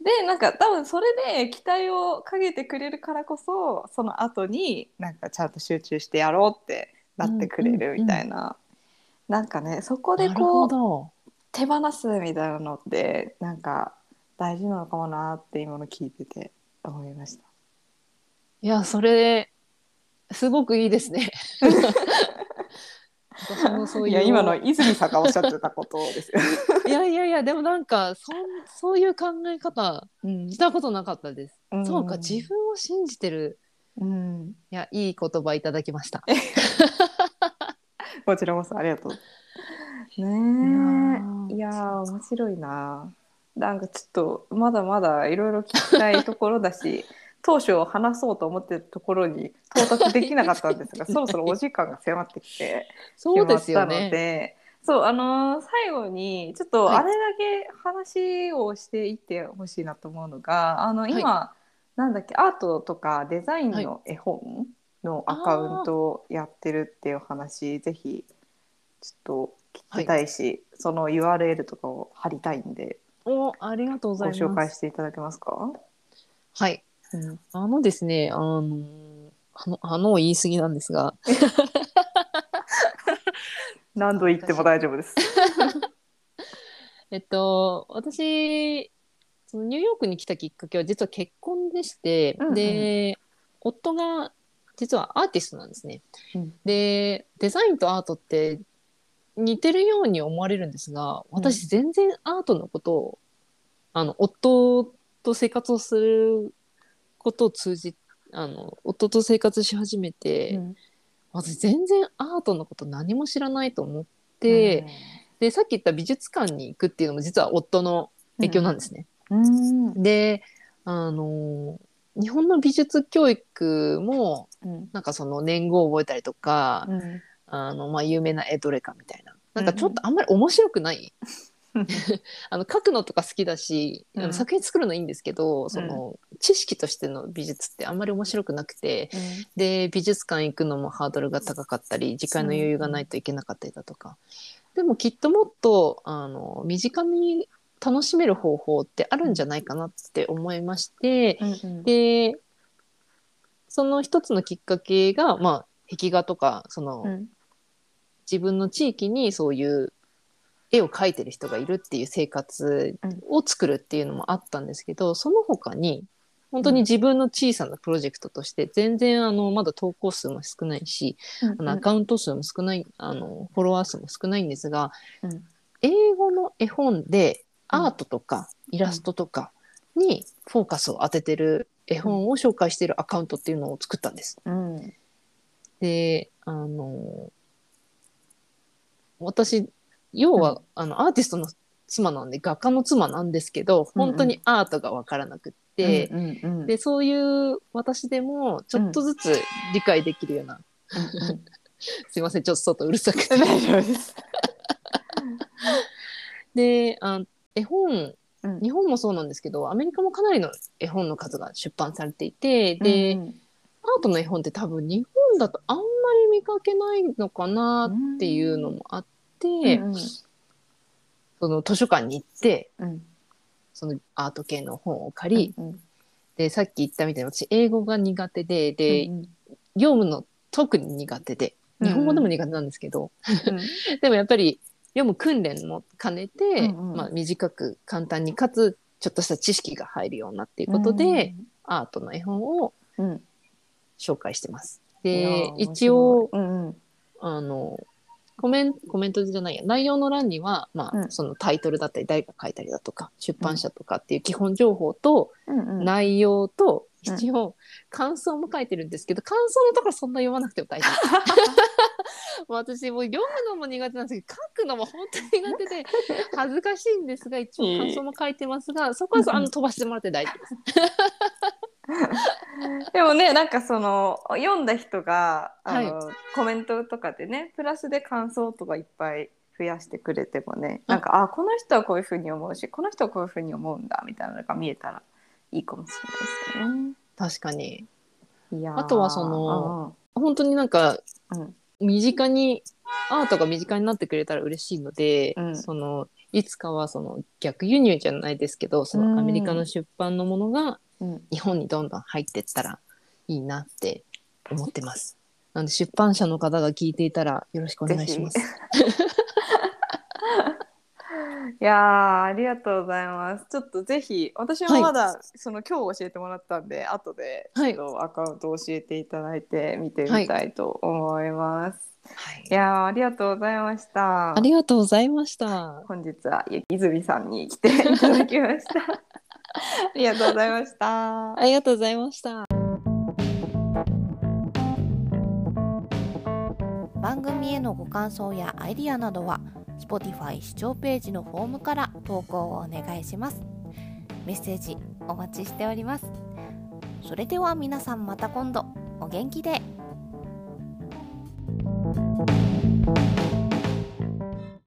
でなんか多分それで期待をかけてくれるからこそその後になんかちゃんと集中してやろうってなってくれるみたいな、なんかねそこでこうど。手放すみたいなのってなんか大事なのかもなって今の聞いてて思いました。いやそれすごくいいですね。私もそういういや今の泉さんがおっしゃってたことですよ。いやいやいやでもなんかそんそういう考え方うんしたことなかったです。うんそうか自分を信じてるうん、いやいい言葉いただきました。こちらこそありがとう。ねーえいやー面白いな。なんかちょっとまだまだいろいろ聞きたいところだし 当初話そうと思ってたところに到達できなかったんですが そろそろお時間が迫ってきてそうですよしまったのね。でそうあのー最後にちょっとはいあれだけ話をしていってほしいなと思うのが、あの今、なんだっけアートとかデザインの絵本のアカウントをやってるっていう話、ぜひちょっと聞きたいし、その URL とかを貼りたいんでおありがとうごございます。紹介していただけますか、はい。うんあのですね、あの、あの、あの言い過ぎなんですが、何度言っても大丈夫です。えっと、私、そのニューヨークに来たきっかけは実は結婚でして、うんうんで、夫が実はアーティストなんですね。うん。で、デザインとアートって似てるように思われるんですが、私全然アートのことを、あの、夫と生活をすることを通じ、あの、夫と生活し始めて、うん。私全然アートのこと何も知らないと思って、でさっき言った美術館に行くっていうのも実は夫の影響なんですね。うん。であの日本の美術教育もうん。なんかその年号を覚えたりとか、うんあのまあ、有名な絵どれかみたいな。なんかちょっとあんまり面白くない、あの描くのとか好きだし、あうん。の作品作るのいいんですけどその知識としての美術ってあんまり面白くなくてで美術館行くのもハードルが高かったり時間の余裕がないといけなかったりだとか、でもきっともっとあの身近に楽しめる方法ってあるんじゃないかなって思いまして、うんうん。でその一つのきっかけが、まあ、壁画とかその、うん。自分の地域にそういう絵を描いてる人がいるっていう生活を作るっていうのもあったんですけど、その他に本当に自分の小さなプロジェクトとして全然あのまだ投稿数も少ないし、あのアカウント数も少ないあのフォロワー数も少ないんですが、うん。英語の絵本でアートとかイラストとかにフォーカスを当ててる絵本を紹介しているアカウントっていうのを作ったんです。うんであの私要は、あのアーティストの妻なんで画家の妻なんですけどうんうん本当にアートが分からなくって、うんうんうんでそういう私でもちょっとずつ理解できるような、うんうん すいませんちょっと外うるさくて。大丈夫です。であ絵本うん。日本もそうなんですけどアメリカもかなりの絵本の数が出版されていてで、うんアートの絵本って多分日本だとあんまり見かけないのかなっていうのもあって、うんその図書館に行ってうん。そのアート系の本を借り、うんでさっき言ったみたいに私英語が苦手でで、うん業務の特に苦手で日本語でも苦手なんですけど、うん。でもやっぱり読む訓練も兼ねて、うんうん。まあ、短く簡単にかつちょっとした知識が入るようなっていうことで、アートの絵本をうん。うん紹介してます。いやでー一応うんうん。あのコメンコメントじゃないや内容の欄には、まあうん。そのタイトルだったり誰が書いたりだとか出版社とかっていう基本情報と、うんうん。内容とうん。一応感想も書いてるんですけど、感想のところそんな読まなくても大丈夫 私もう読むのも苦手なんですけど書くのも本当に苦手で 恥ずかしいんですが一応感想も書いてますがそこはあの飛ばしてもらって大丈夫です。でもねなんかその読んだ人があの、コメントとかでねプラスで感想とかいっぱい増やしてくれてもねなんかあこの人はこういうふうに思うしこの人はこういうふうに思うんだみたいなのが見えたらいいかもしれないですよね。確かに。いやー。あとはその本当になんかうん身近にアートが身近になってくれたら嬉しいので、うんそのいつかはその逆輸入じゃないですけどそのアメリカの出版のものが日本にどんどん入ってったらいいなって思ってます。なんで出版社の方が聞いていたらよろしくお願いします。いやーありがとうございます。ちょっとぜひ私もまだ、その今日教えてもらったんで後ではいちょっとアカウント教えていただいて見てみたいと思います。はいい、やーありがとうございました。ありがとうございました。本日は泉さんに来て いただきました。ありがとうございました。ありがとうございました。番組へのご感想やアイディアなどは Spotify 視聴ページのフォームから投稿をお願いします。メッセージお待ちしております。それでは皆さんまた今度。お元気で。